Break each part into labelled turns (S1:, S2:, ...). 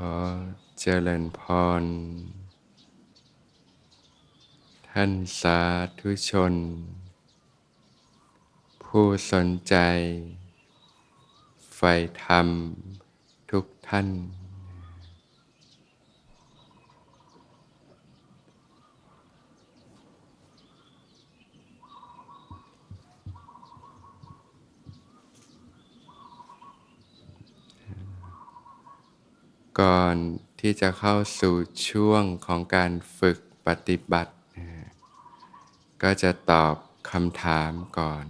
S1: ขอเจริญพร ท่านสาธุชน ผู้สนใจใฝ่ธรรมทุกท่าน ก่อนที่จะเข้าสู่ช่วงของการฝึกปฏิบัติ ก็จะตอบคำถามก่อน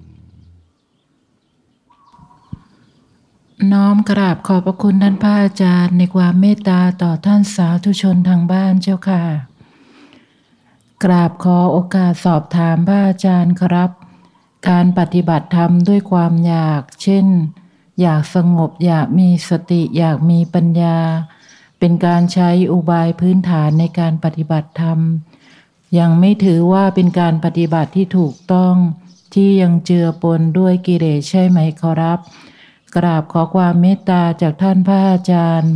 S2: น้อมกราบขอบพระคุณท่านพระอาจารย์ในความเมตตาต่อท่านสาธุชนทางบ้านเจ้าค่ะ กราบขอโอกาสสอบถามพระอาจารย์ครับ การปฏิบัติธรรมด้วยความอยาก เช่น อยากสงบอยากมีสติอยากมีปัญญา เป็นการใช้อุบายพื้นฐานในการปฏิบัติธรรม ยังไม่ถือว่าเป็นการปฏิบัติที่ถูกต้อง ที่ยังเจือปนด้วยกิเลสใช่ไหมครับ กราบขอความเมตตาจากท่านพระอาจารย์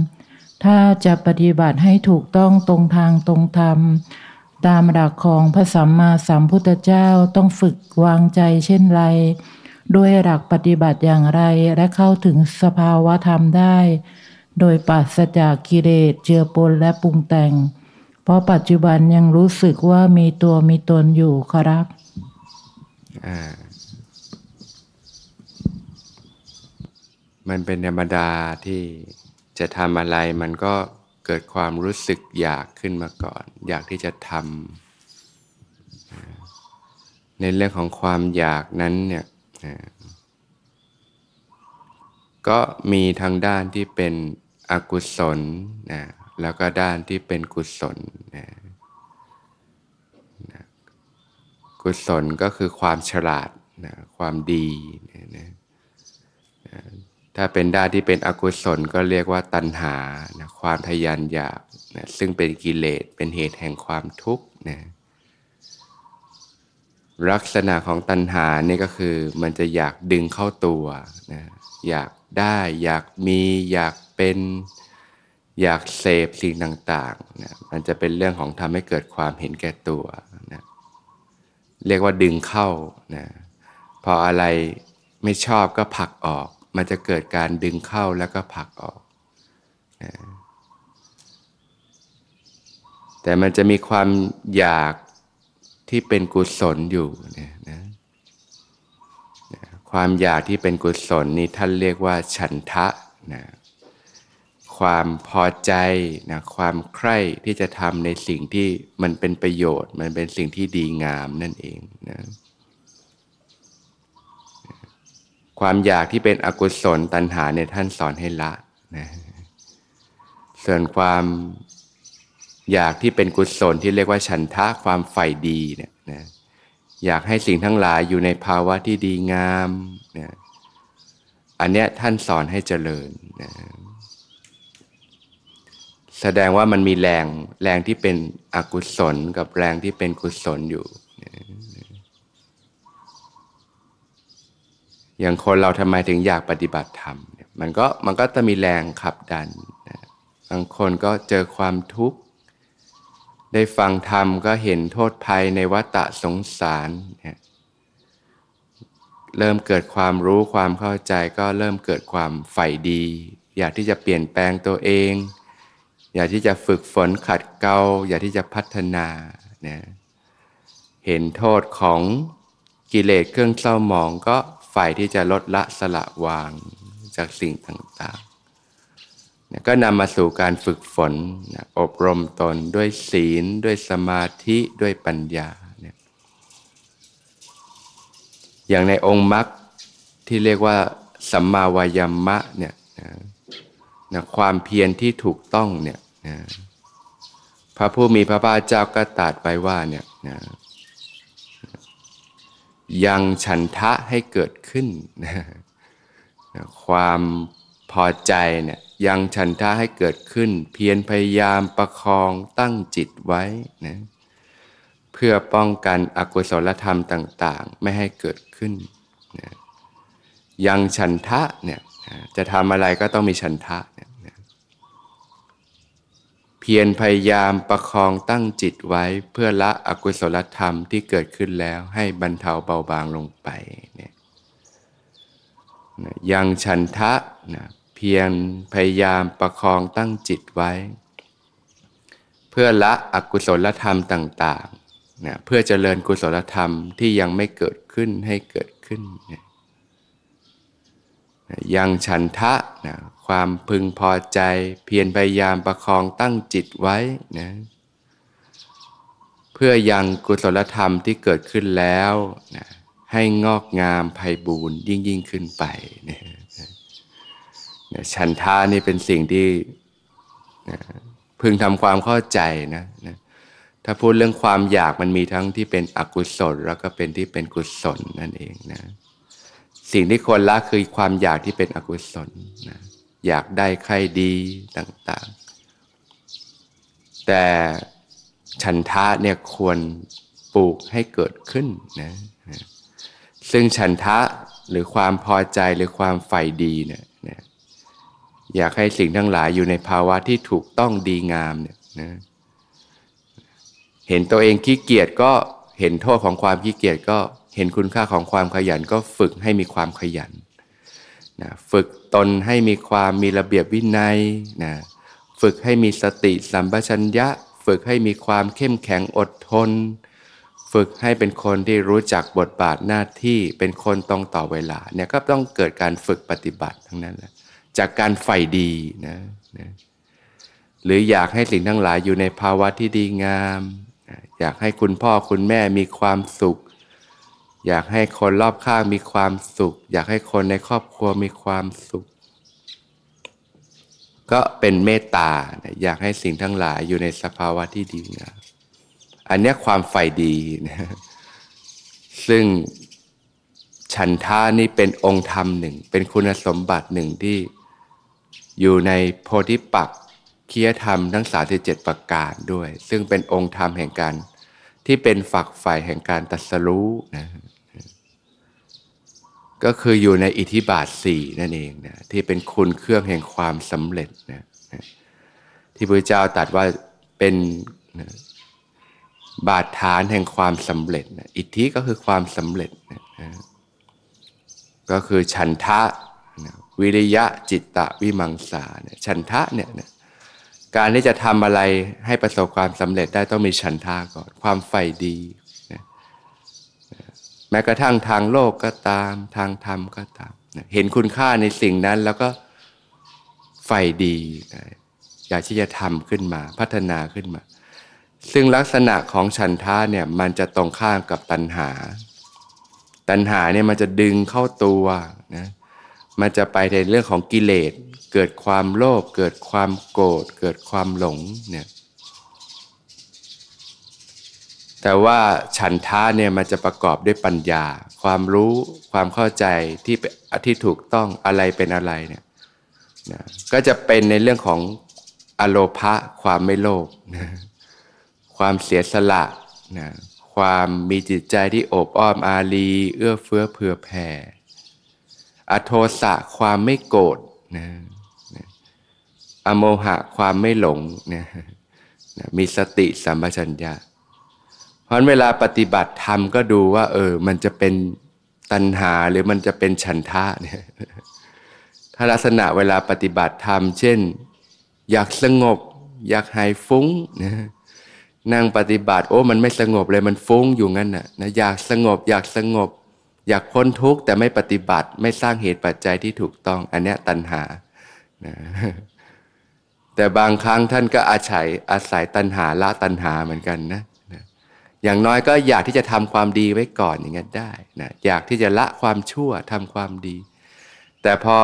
S2: ถ้าจะปฏิบัติให้ถูกต้องตรงทางตรงธรรม ตามหลักของพระสัมมาสัมพุทธเจ้าต้องฝึกวางใจเช่นไรด้วยหลักปฏิบัติอย่างไรและเข้าถึงสภาวะธรรมได้ โดยปราศจากกิเลสเจือปนและปรุงแต่ง เพราะปัจจุบันยังรู้สึกว่ามีตัวมีตนอยู่ครับ
S1: มันเป็นธรรมดาที่จะทำอะไรมันก็เกิดความรู้สึกอยากขึ้นมาก่อน อยากที่จะทำในเรื่องของความอยากนั้นเนี่ยก็มีทางด้านที่เป็น อกุศลนะแล้วก็ด้านที่เป็นกุศลนะนะกุศลก็คือความฉลาดนะความดีนะนะถ้าเป็นด้านที่เป็นอกุศลก็เรียกว่าตัณหานะความทยานอยากนะซึ่งเป็นกิเลสเป็นเหตุแห่งความทุกข์นะลักษณะของตัณหานี่ก็คือมันจะอยากดึงเข้าตัวนะอยากได้อยากมีอยาก เป็นอยากเสพสิ่งต่างๆนะมันจะเป็นเรื่องของทำให้เกิดความเห็นแก่ตัวนะเรียกว่าดึงเข้านะพออะไรไม่ชอบก็ผลักออก มันจะเกิดการดึงเข้าแล้วก็ผลักออกนะแต่มันจะมีความอยากที่เป็นกุศลอยู่นะนะความอยากที่เป็นกุศลนี่ท่านเรียกว่าฉันทะนะ ความพอใจนะความใคร่ที่จะทำในสิ่งที่มันเป็นประโยชน์ มันเป็นสิ่งที่ดีงามนั่นเองนะความอยากที่เป็นอกุศลตัณหาเนี่ยท่านสอนให้ละนะส่วนความอยากที่เป็นกุศลที่เรียกว่าฉันทะความใฝ่ดีเนี่ยนะอยากให้สิ่งทั้งหลายอยู่ในภาวะที่ดีงามนะอันเนี้ยท่านสอนให้เจริญนะ แสดงว่ามันมีแรงแรงที่เป็นอกุศลกับแรงที่เป็นกุศลอยู่ อย่างคนเราทำไมถึงอยากปฏิบัติธรรมมันก็มันก็จะมีแรงขับดันบางคนก็เจอความทุกข์ ได้ฟังธรรมก็เห็นโทษภัยในวัฏสงสารเนี่ยเริ่มเกิดความรู้ความเข้าใจก็เริ่มเกิดความใฝ่ดี อยากที่จะเปลี่ยนแปลงตัวเอง อยากที่จะฝึกฝนขัดเกลาอยากที่จะพัฒนาเนี่ยเห็นโทษของกิเลสเครื่องเศร้าหมองก็ฝ่ายที่จะลดละสละวางจากสิ่งต่างนะก็นำมาสู่การฝึกฝนนะอบรมตนด้วยศีล ด้วยสมาธิด้วยปัญญาเนี่ยอย่างในองค์มรรคที่เรียกว่าสัมมาวายามะเนี่ยนะ นะความเพียรที่ถูกต้องเนี่ยนะพระผู้มีพระภาคเจ้าก็ตรัสไว้ว่าเนี่ยนะยังฉันทะให้เกิดขึ้นนะความพอใจเนี่ยยังฉันทะให้เกิดขึ้น เพียรพยายามประคองตั้งจิตไว้นะเพื่อป้องกันอกุศลธรรมต่าง ๆ ไม่ให้เกิดขึ้นนะยังฉันทะเนี่ยจะทำอะไรก็ต้องมีฉันทะน พียรพยายามประคองตั้งจิตไว้เพื่อละอกุศลธรรมที่เกิดขึ้นแล้วให้บรรเทาเบาบางลงไปเนี่ยยังฉันทะนะเพียรพยายามประคองตั้งจิตไว้ เพื่อละอกุศลธรรมต่างๆนะเพื่อเจริญกุศลธรรมที่ยังไม่เกิดขึ้นให้เกิดขึ้นนะ ยังฉันทะนะความพึงพอใจเพียรพยายามประคองตั้งจิตไว้นะเพื่อยังกุศลธรรมที่เกิดขึ้นแล้วนะให้งอกงามไพบูรยิ่งยิ่งขึ้นไปนะนะฉันทานี่เป็นสิ่งที่นะพึงทำความเข้าใจนะนะถ้าพูดเรื่องความอยากมันมีทั้งที่เป็นอกุศลแล้วก็เป็นที่เป็นกุศลนั่นเองนะ สิ่งที่ควรละคือความอยากที่เป็นอกุศลนะอยากได้ใครดีต่างๆ แต่ฉันทะเนี่ยควรปลูกให้เกิดขึ้นนะซึ่งฉันทะหรือความพอใจหรือความใฝ่ดีเนี่ยนะอยากให้สิ่งทั้งหลายอยู่ในภาวะที่ถูกต้องดีงามเนี่ยนะเห็นตัวเองขี้เกียจก็เห็นโทษของความขี้เกียจก็ เห็นคุณค่าของความขยันก็ฝึกให้มีความขยันนะฝึกตนให้มีความมีระเบียบวินัยนะฝึกให้มีสติสัมปชัญญะ ฝึกให้มีความเข้มแข็งอดทน ฝึกให้เป็นคนที่รู้จักบทบาทหน้าที่เป็นคนตรงต่อเวลาเนี่ยก็ต้องเกิดการฝึกปฏิบัติทั้งนั้นแหละจากการใฝ่ดีนะนะหรืออยากให้สิ่งทั้งหลายอยู่ในภาวะที่ดีงาม อยากให้คุณพ่อคุณแม่มีความสุข อยากให้คนรอบข้างมีความสุข อยากให้คนในครอบครัวมีความสุข ก็เป็นเมตตาอยากให้สิ่งทั้งหลายอยู่ในสภาวะที่ดีนะอันนี้ความใฝ่ดีนะซึ่งฉันท่านี่เป็นองค์ธรรมหนึ่ง เป็นคุณสมบัติหนึ่งที่อยู่ในโพธิปักเคียธรรมทั้งสาสิเจ็ดประการด้วย ซึ่งเป็นองค์ธรรมแห่งการที่เป็นฝักใฝ่แห่งการตัสรู้นะ ก็คืออยู่ในอิทธิบาทสี่นั่นเองนะที่เป็นคุณเครื่องแห่งความสำเร็จนะนะที่พระเจ้าตรัสว่าเป็นนะบาดฐานแห่งความสำเร็จนะอิทธิก็คือความสำเร็จนะนะก็คือฉันทะนะวิริยะจิตตะวิมังสานะฉันทะเนี่ยนะการที่จะทำอะไรให้ประสบความสำเร็จได้ต้องมีฉันทะก่อน ความใฝ่ดี แม้กระทั่งทางโลกก็ตาม ทางธรรมก็ตาม เห็นคุณค่าในสิ่งนั้นแล้วก็ใฝ่ดีอยากที่จะทำขึ้นมาพัฒนาขึ้นมา ซึ่งลักษณะของฉันท่าเนี่ยมันจะตรงข้ามกับตัณหา ตัณหาเนี่ยมันจะดึงเข้าตัวนะมันจะไปในเรื่องของกิเลส เกิดความโลภเกิดความโกรธเกิดความหลงเนี่ย แต่ว่าฉันท้าเนี่ยมันจะประกอบด้วยปัญญา ความรู้ความเข้าใจที่ที่ถูกต้องอะไรเป็นอะไรเนี่ยนะก็จะเป็นในเรื่องของอโลภะความไม่โลภนะความเสียสละนะความมีจิตใจที่โอบอ้อมอารี เอื้อเฟื้อเผื่อแผ่อโทสะความไม่โกรธนะอโมหะความไม่หลงนะมีสติสัมปชัญญะ เพราะเวลาปฏิบัติธรรมก็ดูว่า เออ มันจะเป็นตัณหาหรือมันจะเป็นฉันทะเนี่ยถ้าลักษณะเวลาปฏิบัติธรรม เช่น อยากสงบ อยากหายฟุ้งนะนั่งปฏิบัติ โอ้ มันไม่สงบเลยมันฟุ้งอยู่งั้นน่ะนะอยากสงบ อยากสงบ อยากพ้นทุกข์แต่ไม่ปฏิบัติไม่สร้างเหตุปัจจัยที่ถูกต้อง อันนี้ตัณหานะแต่บางครั้งท่านก็อาศัยอาศัยตัณหาละตัณหาเหมือนกันนะ อย่างน้อยก็อยากที่จะทำความดีไว้ก่อนอย่างนี้ได้นะอยากที่จะละความชั่วทำความดี แต่พอ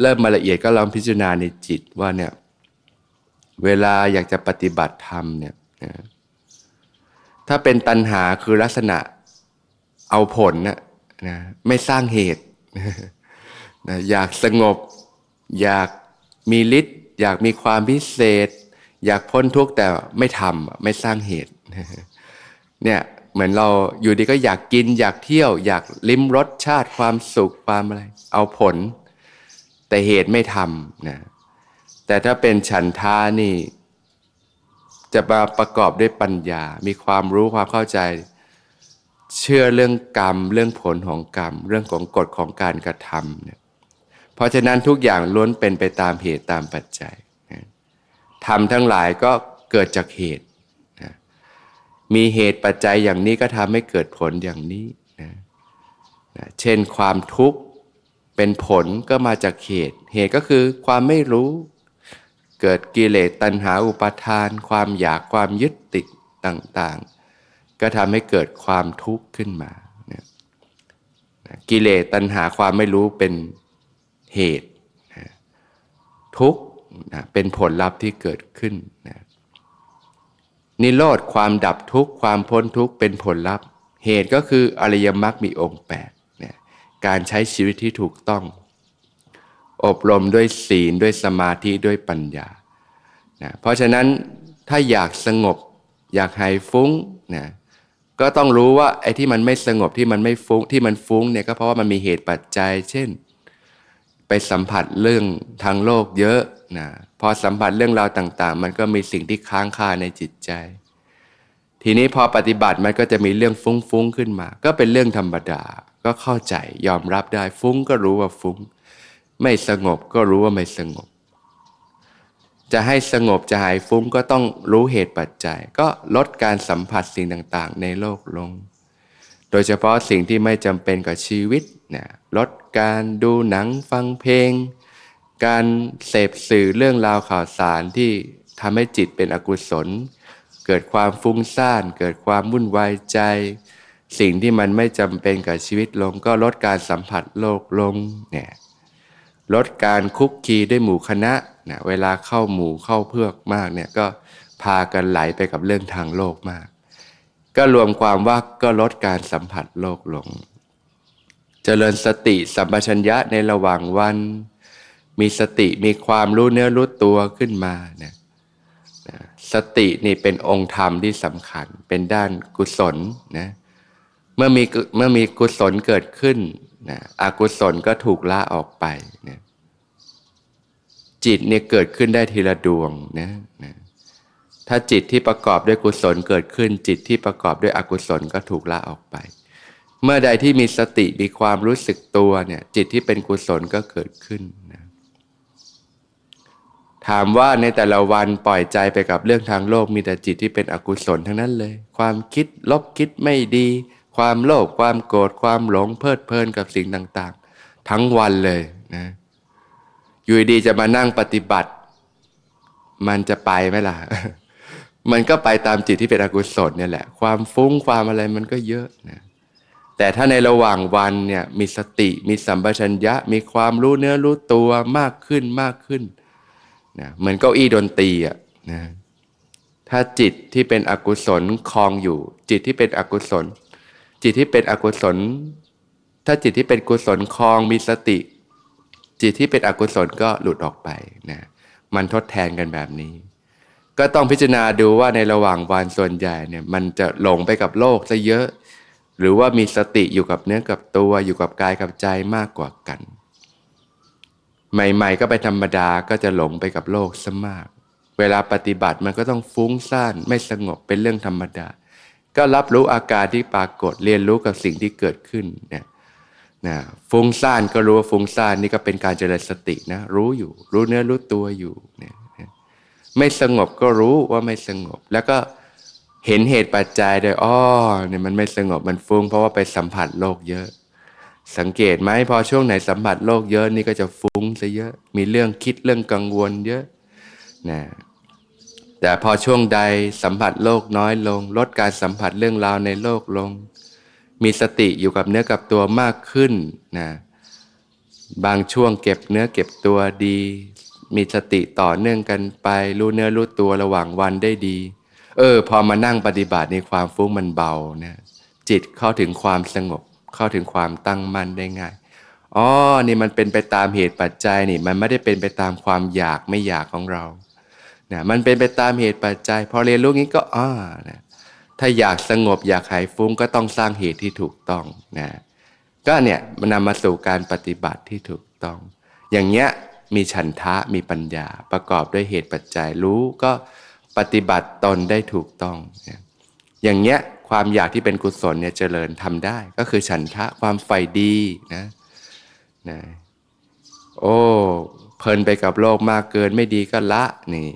S1: เริ่มมาละเอียดก็ลองพิจารณาในจิตว่าเนี่ยเวลาอยากจะปฏิบัติธรรมเนี่ยนะถ้าเป็นตัณหาคือลักษณะเอาผลนะนะไม่สร้างเหตุนะอยากสงบ อยากมีฤทธิ์อยากมีความพิเศษ อยากพ้นทุกข์แต่ไม่ทำไม่สร้างเหตุ เนี่ยเหมือนเราอยู่ดีก็อยากกินอยากเที่ยว อยากลิ้มรสชาติความสุขความอะไร เอาผล แต่เหตุไม่ทำนะแต่ถ้าเป็นฉันทานี่ จะมาประกอบด้วยปัญญา มีความรู้ความเข้าใจ เชื่อเรื่องกรรม เรื่องผลของกรรม เรื่องของกฎของการกระทำเนี่ยเพราะฉะนั้นทุกอย่างล้วนเป็นไปตามเหตุตามปัจจัยทำทั้งหลายก็เกิดจากเหตุ มีเหตุปัจจัยอย่างนี้ก็ทำให้เกิดผลอย่างนี้นะนะเช่นความทุกข์เป็นผลก็มาจากเหตุ เหตุก็คือความไม่รู้ เกิดกิเลสตัณหาอุปาทาน ความอยากความยึดติดต่างๆ ก็ทำให้เกิดความทุกข์ขึ้นมานะกิเลสตัณหาความไม่รู้เป็นเหตุนะทุกข์นะเป็นผลลัพธ์ที่เกิดขึ้นนะ นิโรธความดับทุกข์ความพ้นทุกข์เป็นผลลัพธ์ เหตุก็คืออริยมรรคมีองค์แปดเนี่ยการใช้ชีวิตที่ถูกต้อง อบรมด้วยศีลด้วยสมาธิด้วยปัญญานะเพราะฉะนั้นถ้าอยากสงบ อยากหายฟุ้งนะก็ต้องรู้ว่าไอ้ที่มันไม่สงบที่มันไม่ฟุ้งที่มันฟุ้งเนี่ยก็เพราะว่ามันมีเหตุปัจจัย เช่น ไปสัมผัสเรื่องทางโลกเยอะ นะพอสัมผัสเรื่องราวต่าง ๆ มันก็มีสิ่งที่ค้างคาในจิตใจ ทีนี้พอปฏิบัติมันก็จะมีเรื่องฟุ้งๆขึ้นมา ก็เป็นเรื่องธรรมดา ก็เข้าใจยอมรับได้ฟุ้งก็รู้ว่าฟุ้ง ไม่สงบก็รู้ว่าไม่สงบ จะให้สงบจะหายฟุ้งก็ต้องรู้เหตุปัจจัย ก็ลดการสัมผัสสิ่งต่างๆ ในโลกลง โดยเฉพาะสิ่งที่ไม่จำเป็นกับชีวิตนะลดการดูหนังฟังเพลง การเสพสื่อเรื่องราวข่าวสารที่ทำให้จิตเป็นอกุศล เกิดความฟุ้งซ่าน เกิดความวุ่นวายใจ สิ่งที่มันไม่จำเป็นกับชีวิตลง ก็ลดการสัมผัสโลกลงเนี่ยลดการคุกคีด้วยหมู่คณะนะเวลาเข้าหมู่เข้าเพือกมากเนี่ยก็พากันไหลไปกับเรื่องทางโลกมาก ก็รวมความว่าก็ลดการสัมผัสโลกลงจเจริญสติสัมปชัญญะในระหว่างวัน มีสติมีความรู้เนื้อรู้ตัวขึ้นมาเนี่ยสตินี่เป็นองค์ธรรมที่สำคัญเป็นด้านกุศลนะเมื่อมีเมื่อมีกุศลเกิดขึ้นนะอกุศลก็ถูกละออกไปนะจิตเนี่ยเกิดขึ้นได้ทีละดวงนะนะถ้าจิตที่ประกอบด้วยกุศลเกิดขึ้น จิตที่ประกอบด้วยอกุศลก็ถูกละออกไป เมื่อใดที่มีสติมีความรู้สึกตัวเนี่ยจิตที่เป็นกุศลก็เกิดขึ้นนะ ถามว่าในแต่ละวันปล่อยใจไปกับเรื่องทางโลกมีแต่จิตที่เป็นอกุศลทั้งนั้นเลย ความคิดลบคิดไม่ดี ความโลภความโกรธความหลงเพลิดเพลินกับสิ่งต่างๆ ทั้งวันเลยนะอยู่ดีจะมานั่งปฏิบัติ มันจะไปไหมล่ะ มันก็ไปตามจิตที่เป็นอกุศลเนี่ยแหละ ความฟุ้งความอะไรมันก็เยอะนะแต่ถ้าในระหว่างวันเนี่ยมีสติมีสัมปชัญญะ มีความรู้เนื้อรู้ตัวมากขึ้นมากขึ้นนะเหมือนเก้าอี้ดนตรีอะนะถ้าจิตที่เป็นอกุศลคลองอยู่ จิตที่เป็นอกุศล จิตที่เป็นอกุศล ถ้าจิตที่เป็นกุศลคลองมีสติ จิตที่เป็นอกุศลก็หลุดออกไปนะมันทดแทนกันแบบนี้ ก็ต้องพิจารณาดูว่าในระหว่างวันส่วนใหญ่เนี่ยมันจะหลงไปกับโลกซะเยอะ หรือว่ามีสติอยู่กับเนื้อกับตัวอยู่กับกายกับใจมากกว่ากัน ใหม่ ๆ ก็ไปธรรมดาก็จะหลงไปกับโลกซะมาก เวลาปฏิบัติมันก็ต้องฟุ้งซ่านไม่สงบเป็นเรื่องธรรมดา ก็รับรู้อาการที่ปรากฏเรียนรู้กับสิ่งที่เกิดขึ้นเนี่ยนะฟุ้งซ่านก็รู้ว่าฟุ้งซ่านนี่ก็เป็นการเจริญสตินะรู้อยู่ รู้เนื้อรู้ตัวอยู่เนี่ยไม่สงบก็รู้ว่าไม่สงบ แล้วก็เห็นเหตุปัจจัยโดยอ้อเนี่ยมันไม่สงบมันฟุ้งเพราะว่าไปสัมผัสโลกเยอะ สังเกตไหมพอช่วงไหนสัมผัสโลกเยอะนี่ก็จะฟุ้งซะเยอะ มีเรื่องคิดเรื่องกังวลเยอะนะแต่พอช่วงใดสัมผัสโลกน้อยลง ลดการสัมผัสเรื่องราวในโลกลง มีสติอยู่กับเนื้อกับตัวมากขึ้นนะบางช่วงเก็บเนื้อเก็บตัวดี มีสติต่อเนื่องกันไป รู้เนื้อรู้ตัวระหว่างวันได้ดี เออ พอมานั่งปฏิบัติในความฟุ้งมันเบานะจิตเข้าถึงความสงบ เข้าถึงความตั้งมั่นได้ง่ายอ๋อนี่มันเป็นไปตามเหตุปัจจัยนี่มันไม่ได้เป็นไปตามความอยากไม่อยากของเรานะมันเป็นไปตามเหตุปัจจัย พอเรียนรู้นี้ก็อ่านะถ้าอยากสงบอยากหายฟุ้งก็ต้องสร้างเหตุที่ถูกต้องนะก็เนี่ยมันนำมาสู่การปฏิบัติที่ถูกต้อง อย่างเงี้ยมีฉันทะมีปัญญาประกอบด้วยเหตุปัจจัยรู้ก็ปฏิบัติตนได้ถูกต้อง อย่างเงี้ย ความอยากที่เป็นกุศลเนี่ยเจริญทำได้ ก็คือฉันทะความใฝ่ดีนะนะโอ้เพลินไปกับโลกมากเกินไม่ดีก็ละนี่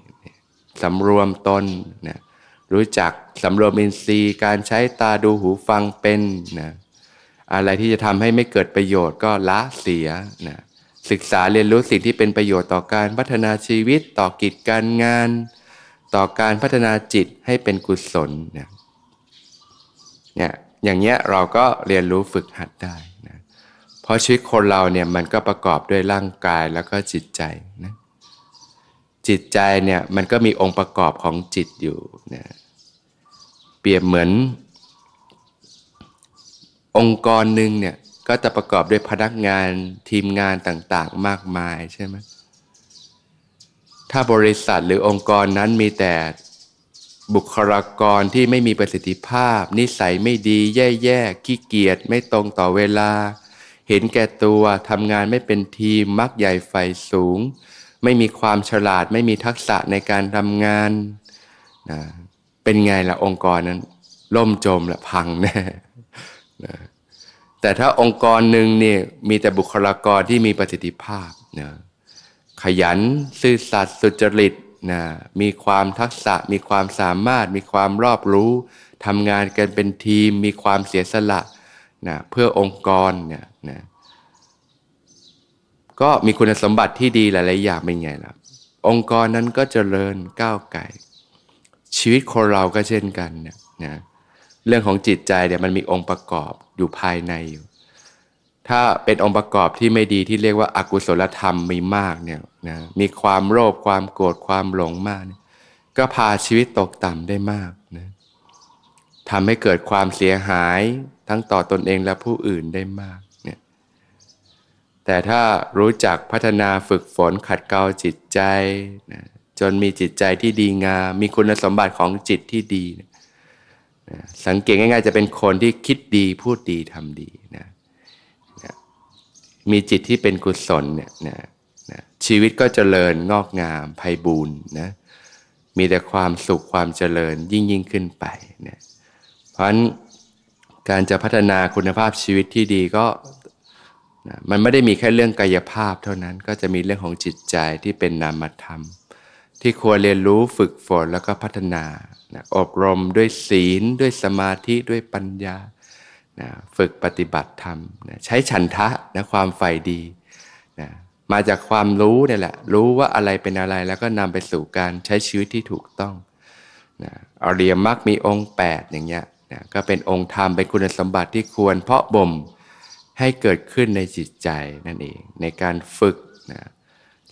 S1: สำรวมตนนะรู้จักสำรวมอินทรีย์การใช้ตาดูหูฟังเป็นนะอะไรที่จะทำให้ไม่เกิดประโยชน์ก็ละเสียนะศึกษาเรียนรู้สิ่งที่เป็นประโยชน์ต่อการพัฒนาชีวิตต่อกิจการงาน ต่อการพัฒนาจิตให้เป็นกุศลเนี่ย เนี่ยอย่างเงี้ยเราก็เรียนรู้ฝึกหัดได้นะเพราะชีวิตคนเราเนี่ยมันก็ประกอบด้วยร่างกายแล้วก็จิตใจนะจิตใจเนี่ยมันก็มีองค์ประกอบของจิตอยู่นะเปรียบเหมือน องค์กรหนึ่งเนี่ยก็จะประกอบด้วยพนักงานทีมงานต่างๆ มากมายใช่ไหมถ้าบริษัทหรือองค์กรนั้นมีแต่ บุคลากรที่ไม่มีประสิทธิภาพ นิสัยไม่ดีแย่ๆขี้เกียจไม่ตรงต่อเวลา เห็นแก่ตัวทำงานไม่เป็นทีมมักใหญ่ไฟสูง ไม่มีความฉลาดไม่มีทักษะในการทำงานนะเป็นไงล่ะองค์กรนั้น ล่มจมละพังแน่นะแต่ถ้าองค์กรหนึ่งเนี่ยมีแต่บุคลากรที่มีประสิทธิภาพนะขยัน ซื่อสัตย์สุจริต นะมีความทักษะ มีความสามารถ มีความรอบรู้ทำงานกันเป็นทีม มีความเสียสละนะเพื่อองค์กรเนี่ยนะก็มีคุณสมบัติที่ดีหลาย ๆ อย่างเป็นไงล่ะ องค์กรนั้นก็เจริญก้าวไกลชีวิตคนเราก็เช่นกันเนี่ยนะเรื่องของจิตใจเนี่ยมันมีองค์ประกอบอยู่ภายในอยู่ ถ้าเป็นองค์ประกอบที่ไม่ดีที่เรียกว่าอากุศลธรรมมีมากเนี่ยนะมีความโลภความโกรธความหลงมากเนี่ยก็พาชีวิตตกต่ำได้มากนะทำให้เกิดความเสียหายทั้งต่อตอนเองและผู้อื่นได้มากเนี่ยแต่ถ้ารู้จักพัฒนาฝึกฝนขัดเกลาจิตใจนะจนมีจิตใจที่ดีงามมีคุณสมบัติของจิตที่ดีนะสังเกตง่ายๆจะเป็นคนที่คิดดีพูดดีทำดีนะนะ มีจิตที่เป็นกุศลเนี่ยนะนะชีวิตก็เจริญงอกงามไพบูรณ์นะมีแต่ความสุขความเจริญยิ่งยิ่งขึ้นไปนะเพราะฉะนั้นการจะพัฒนาคุณภาพชีวิตที่ดีก็นะมันไม่ได้มีแค่เรื่องกายภาพเท่านั้นก็จะมีเรื่องของจิตใจที่เป็นนามธรรม ที่ควรเรียนรู้ฝึกฝนแล้วก็พัฒนานะอบรมด้วยศีล ด้วยสมาธิด้วยปัญญา นะฝึกปฏิบัติธรรมนะใช้ฉันทะนะความใฝ่ดีนะมาจากความรู้นี่แหละ รู้ว่าอะไรเป็นอะไรแล้วก็นำไปสู่การใช้ชีวิตที่ถูกต้องนะอริยมรรคมีองค์ 8 อย่างเงี้ยนะก็เป็นองค์ธรรมเป็นคุณสมบัติที่ควรเพาะบ่มให้เกิดขึ้นในจิตใจนั่นเอง ในการฝึกนะ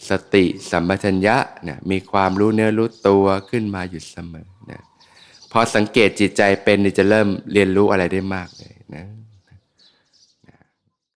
S1: สติสัมปชัญญะนะมีความรู้เนื้อรู้ตัวขึ้นมาอยู่เสมอนะพอสังเกตจิตใจเป็นจะเริ่มเรียนรู้อะไรได้มากเลย นะ